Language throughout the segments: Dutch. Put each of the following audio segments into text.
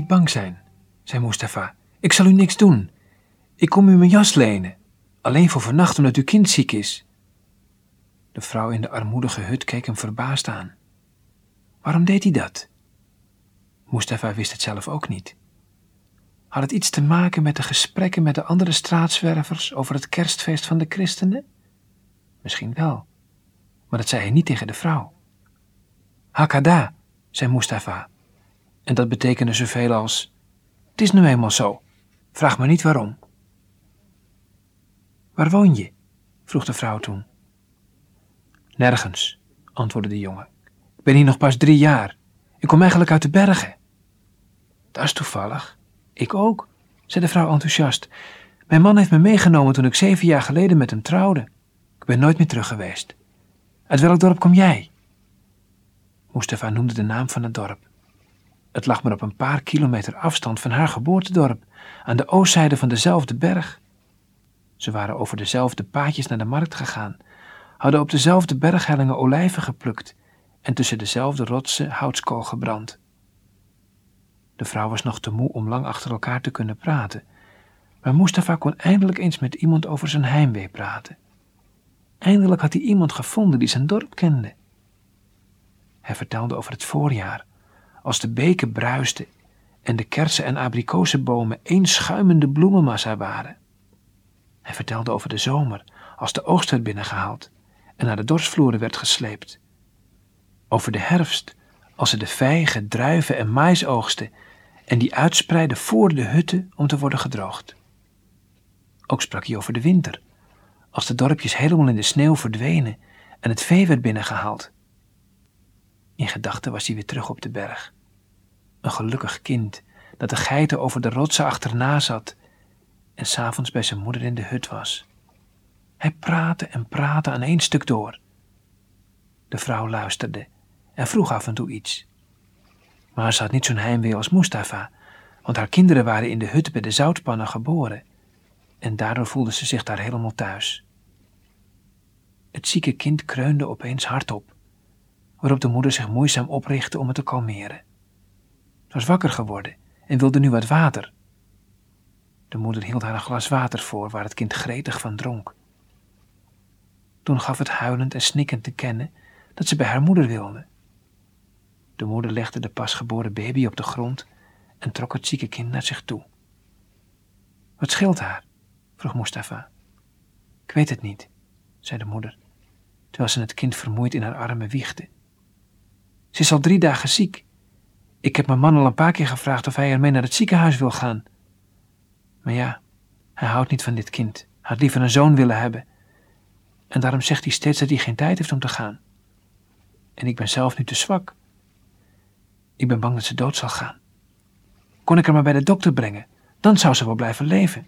bang zijn, zei Mustafa. Ik zal u niks doen. Ik kom u mijn jas lenen. Alleen voor vannacht omdat uw kind ziek is. De vrouw in de armoedige hut keek hem verbaasd aan. Waarom deed hij dat? Mustafa wist het zelf ook niet. Had het iets te maken met de gesprekken met de andere straatzwervers over het kerstfeest van de christenen? Misschien wel, maar dat zei hij niet tegen de vrouw. Hakada, zei Mustafa. En dat betekende zoveel als: Het is nu eenmaal zo, vraag me niet waarom. Waar woon je? vroeg de vrouw toen. Nergens, antwoordde de jongen. Ik ben hier nog pas drie jaar. Ik kom eigenlijk uit de bergen. Dat is toevallig. Ik ook, zei de vrouw enthousiast. Mijn man heeft me meegenomen toen ik zeven jaar geleden met hem trouwde. Ik ben nooit meer terug geweest. Uit welk dorp kom jij? Mustafa noemde de naam van het dorp. Het lag maar op een paar kilometer afstand van haar geboortedorp, aan de oostzijde van dezelfde berg. Ze waren over dezelfde paadjes naar de markt gegaan, hadden op dezelfde berghellingen olijven geplukt en tussen dezelfde rotsen houtskool gebrand. De vrouw was nog te moe om lang achter elkaar te kunnen praten, maar Mustafa kon eindelijk eens met iemand over zijn heimwee praten. Eindelijk had hij iemand gevonden die zijn dorp kende. Hij vertelde over het voorjaar, als de beken bruisten en de kersen- en abrikozenbomen één schuimende bloemenmassa waren. Hij vertelde over de zomer, als de oogst werd binnengehaald en naar de dorsvloeren werd gesleept. Over de herfst, als ze de vijgen, druiven en mais oogsten en die uitspreidden voor de hutten om te worden gedroogd. Ook sprak hij over de winter, als de dorpjes helemaal in de sneeuw verdwenen en het vee werd binnengehaald. In gedachten was hij weer terug op de berg. Een gelukkig kind dat de geiten over de rotsen achterna zat en s'avonds bij zijn moeder in de hut was. Hij praatte en praatte aan één stuk door. De vrouw luisterde en vroeg af en toe iets. Maar ze had niet zo'n heimwee als Mustafa, want haar kinderen waren in de hut bij de zoutpannen geboren en daardoor voelde ze zich daar helemaal thuis. Het zieke kind kreunde opeens hardop, waarop de moeder zich moeizaam oprichtte om het te kalmeren. Het was wakker geworden en wilde nu wat water. De moeder hield haar een glas water voor waar het kind gretig van dronk. Toen gaf het huilend en snikkend te kennen dat ze bij haar moeder wilde. De moeder legde de pasgeboren baby op de grond en trok het zieke kind naar zich toe. Wat scheelt haar? vroeg Mustafa. Ik weet het niet, zei de moeder, terwijl ze het kind vermoeid in haar armen wiegde. Ze is al drie dagen ziek. Ik heb mijn man al een paar keer gevraagd of hij ermee naar het ziekenhuis wil gaan. Maar ja, hij houdt niet van dit kind. Hij had liever een zoon willen hebben. En daarom zegt hij steeds dat hij geen tijd heeft om te gaan. En ik ben zelf nu te zwak. Ik ben bang dat ze dood zal gaan. Kon ik haar maar bij de dokter brengen, dan zou ze wel blijven leven.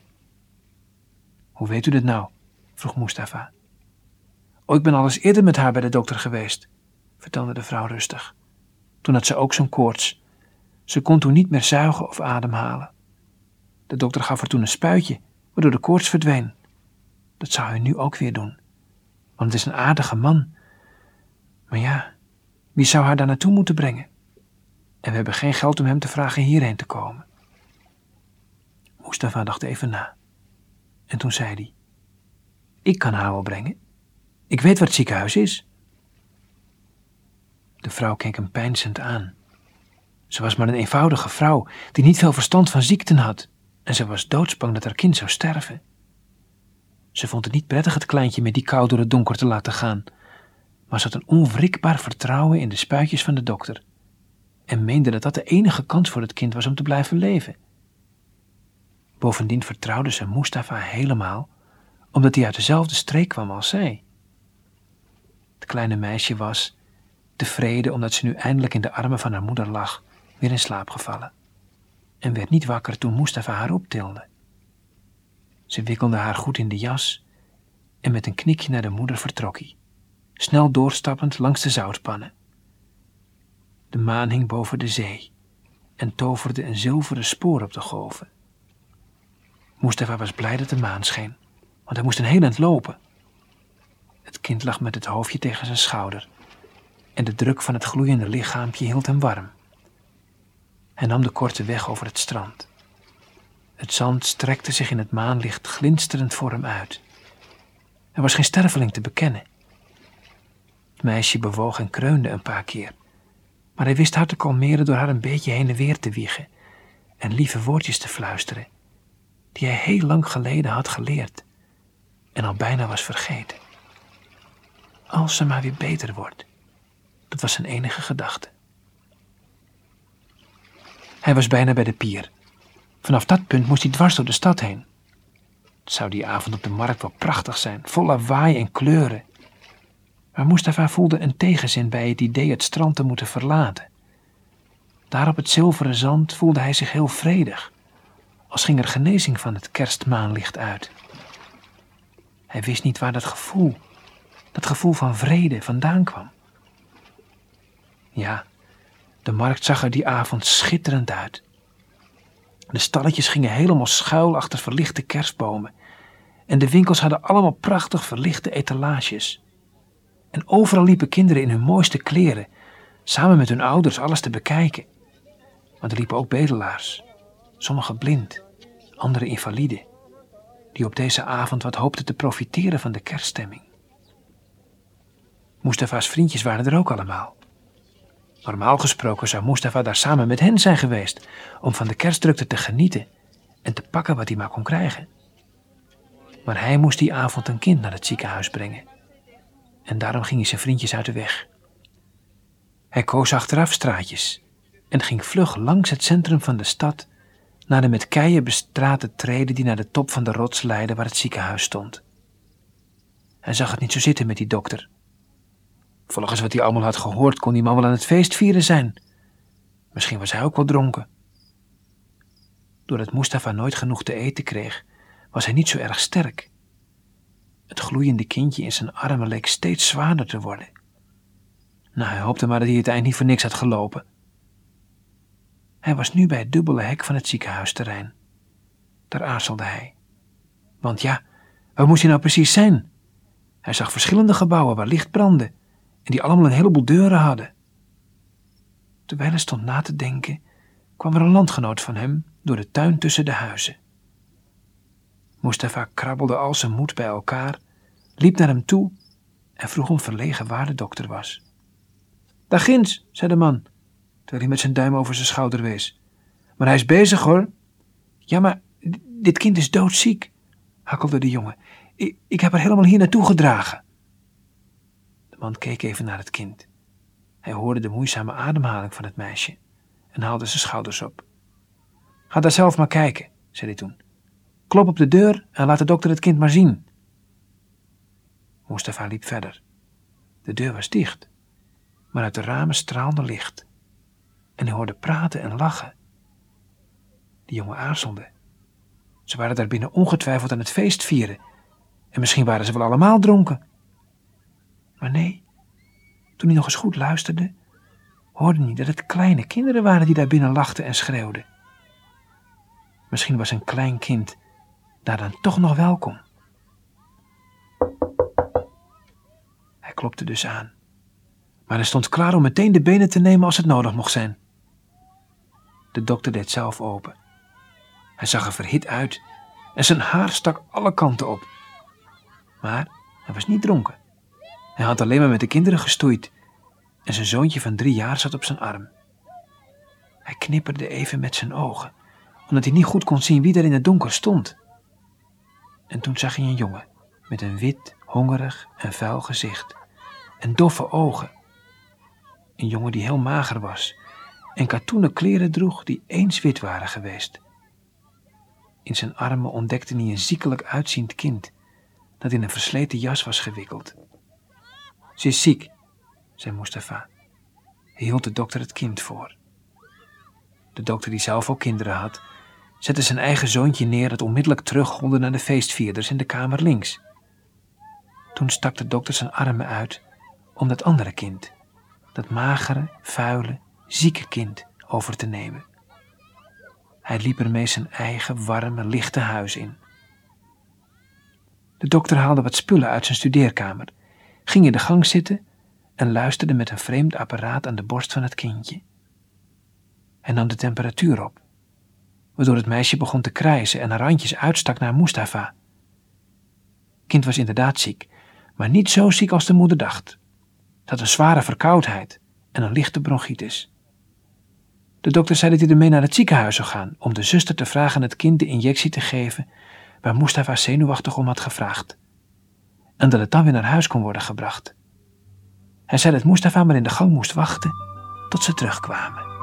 Hoe weet u dit nou? vroeg Mustafa. Oh, ik ben al eens eerder met haar bij de dokter geweest, vertelde de vrouw rustig. Toen had ze ook zo'n koorts. Ze kon toen niet meer zuigen of ademhalen. De dokter gaf haar toen een spuitje, waardoor de koorts verdween. Dat zou hij nu ook weer doen, want het is een aardige man. Maar ja, wie zou haar daar naartoe moeten brengen? En we hebben geen geld om hem te vragen hierheen te komen. Mustafa dacht even na. En toen zei hij: Ik kan haar wel brengen. Ik weet waar het ziekenhuis is. De vrouw keek hem peinzend aan. Ze was maar een eenvoudige vrouw die niet veel verstand van ziekten had en ze was doodsbang dat haar kind zou sterven. Ze vond het niet prettig het kleintje met die kou door het donker te laten gaan, maar ze had een onwrikbaar vertrouwen in de spuitjes van de dokter en meende dat dat de enige kans voor het kind was om te blijven leven. Bovendien vertrouwde ze Mustafa helemaal, omdat hij uit dezelfde streek kwam als zij. Het kleine meisje was, tevreden omdat ze nu eindelijk in de armen van haar moeder lag, weer in slaap gevallen en werd niet wakker toen Mustafa haar optilde. Ze wikkelde haar goed in de jas en met een knikje naar de moeder vertrok hij, snel doorstappend langs de zoutpannen. De maan hing boven de zee en toverde een zilveren spoor op de golven. Mustafa was blij dat de maan scheen, want hij moest een heel eind lopen. Het kind lag met het hoofdje tegen zijn schouder en de druk van het gloeiende lichaampje hield hem warm. Hij nam de korte weg over het strand. Het zand strekte zich in het maanlicht glinsterend voor hem uit. Er was geen sterveling te bekennen. Het meisje bewoog en kreunde een paar keer, maar hij wist haar te kalmeren door haar een beetje heen en weer te wiegen en lieve woordjes te fluisteren, die hij heel lang geleden had geleerd en al bijna was vergeten. Als ze maar weer beter wordt, dat was zijn enige gedachte. Hij was bijna bij de pier. Vanaf dat punt moest hij dwars door de stad heen. Het zou die avond op de markt wel prachtig zijn, vol lawaai en kleuren. Maar Mustafa voelde een tegenzin bij het idee het strand te moeten verlaten. Daar op het zilveren zand voelde hij zich heel vredig, als ging er genezing van het kerstmaanlicht uit. Hij wist niet waar dat gevoel, dat gevoel van vrede vandaan kwam. Ja, de markt zag er die avond schitterend uit. De stalletjes gingen helemaal schuil achter verlichte kerstbomen. En de winkels hadden allemaal prachtig verlichte etalages. En overal liepen kinderen in hun mooiste kleren, samen met hun ouders alles te bekijken. Maar er liepen ook bedelaars, sommigen blind, anderen invalide, die op deze avond wat hoopten te profiteren van de kerststemming. Mustafa's vriendjes waren er ook allemaal. Normaal gesproken zou Mustafa daar samen met hen zijn geweest om van de kerstdrukte te genieten en te pakken wat hij maar kon krijgen. Maar hij moest die avond een kind naar het ziekenhuis brengen. En daarom ging hij zijn vriendjes uit de weg. Hij koos achteraf straatjes en ging vlug langs het centrum van de stad naar de met keien bestrate treden die naar de top van de rots leidden waar het ziekenhuis stond. Hij zag het niet zo zitten met die dokter Volgens wat hij allemaal had gehoord, kon die man wel aan het feest vieren zijn. Misschien was hij ook wel dronken. Doordat Mustafa nooit genoeg te eten kreeg, was hij niet zo erg sterk. Het gloeiende kindje in zijn armen leek steeds zwaarder te worden. Nou, hij hoopte maar dat hij het eind niet voor niks had gelopen. Hij was nu bij het dubbele hek van het ziekenhuisterrein. Daar aarzelde hij. Want ja, waar moest hij nou precies zijn? Hij zag verschillende gebouwen waar licht brandde en die allemaal een heleboel deuren hadden. Terwijl hij stond na te denken, kwam er een landgenoot van hem door de tuin tussen de huizen. Mustafa krabbelde al zijn moed bij elkaar, liep naar hem toe en vroeg hem verlegen waar de dokter was. Daar ginds, zei de man, terwijl hij met zijn duim over zijn schouder wees. Maar hij is bezig hoor. Ja, maar dit kind is doodziek, hakkelde de jongen. Ik, ik heb haar helemaal hier naartoe gedragen man keek even naar het kind. Hij hoorde de moeizame ademhaling van het meisje en haalde zijn schouders op. Ga daar zelf maar kijken, zei hij toen. Klop op de deur en laat de dokter het kind maar zien. Mustafa liep verder. De deur was dicht, maar uit de ramen straalde licht. En hij hoorde praten en lachen. De jongen aarzelde. Ze waren daar binnen ongetwijfeld aan het feest vieren. En misschien waren ze wel allemaal dronken. Maar nee, toen hij nog eens goed luisterde, hoorde hij dat het kleine kinderen waren die daar binnen lachten en schreeuwden. Misschien was een klein kind daar dan toch nog welkom. Hij klopte dus aan, maar hij stond klaar om meteen de benen te nemen als het nodig mocht zijn. De dokter deed zelf open. Hij zag er verhit uit en zijn haar stak alle kanten op. Maar hij was niet dronken. Hij had alleen maar met de kinderen gestoeid en zijn zoontje van drie jaar zat op zijn arm. Hij knipperde even met zijn ogen, omdat hij niet goed kon zien wie er in het donker stond. En toen zag hij een jongen met een wit, hongerig en vuil gezicht en doffe ogen. Een jongen die heel mager was en katoenen kleren droeg die eens wit waren geweest. In zijn armen ontdekte hij een ziekelijk uitziend kind dat in een versleten jas was gewikkeld. Ze is ziek, zei Mustafa. Hij hield de dokter het kind voor. De dokter, die zelf ook kinderen had, zette zijn eigen zoontje neer dat onmiddellijk teruggolde naar de feestvierders in de kamer links. Toen stak de dokter zijn armen uit om dat andere kind, dat magere, vuile, zieke kind, over te nemen. Hij liep ermee zijn eigen warme, lichte huis in. De dokter haalde wat spullen uit zijn studeerkamer ging in de gang zitten en luisterde met een vreemd apparaat aan de borst van het kindje. en nam de temperatuur op, waardoor het meisje begon te krijzen en haar randjes uitstak naar Mustafa. Kind was inderdaad ziek, maar niet zo ziek als de moeder dacht. Het had een zware verkoudheid en een lichte bronchitis. De dokter zei dat hij ermee naar het ziekenhuis zou gaan om de zuster te vragen het kind de injectie te geven waar Mustafa zenuwachtig om had gevraagd. En dat het dan weer naar huis kon worden gebracht. Hij zei dat Mustafa maar in de gang moest wachten tot ze terugkwamen.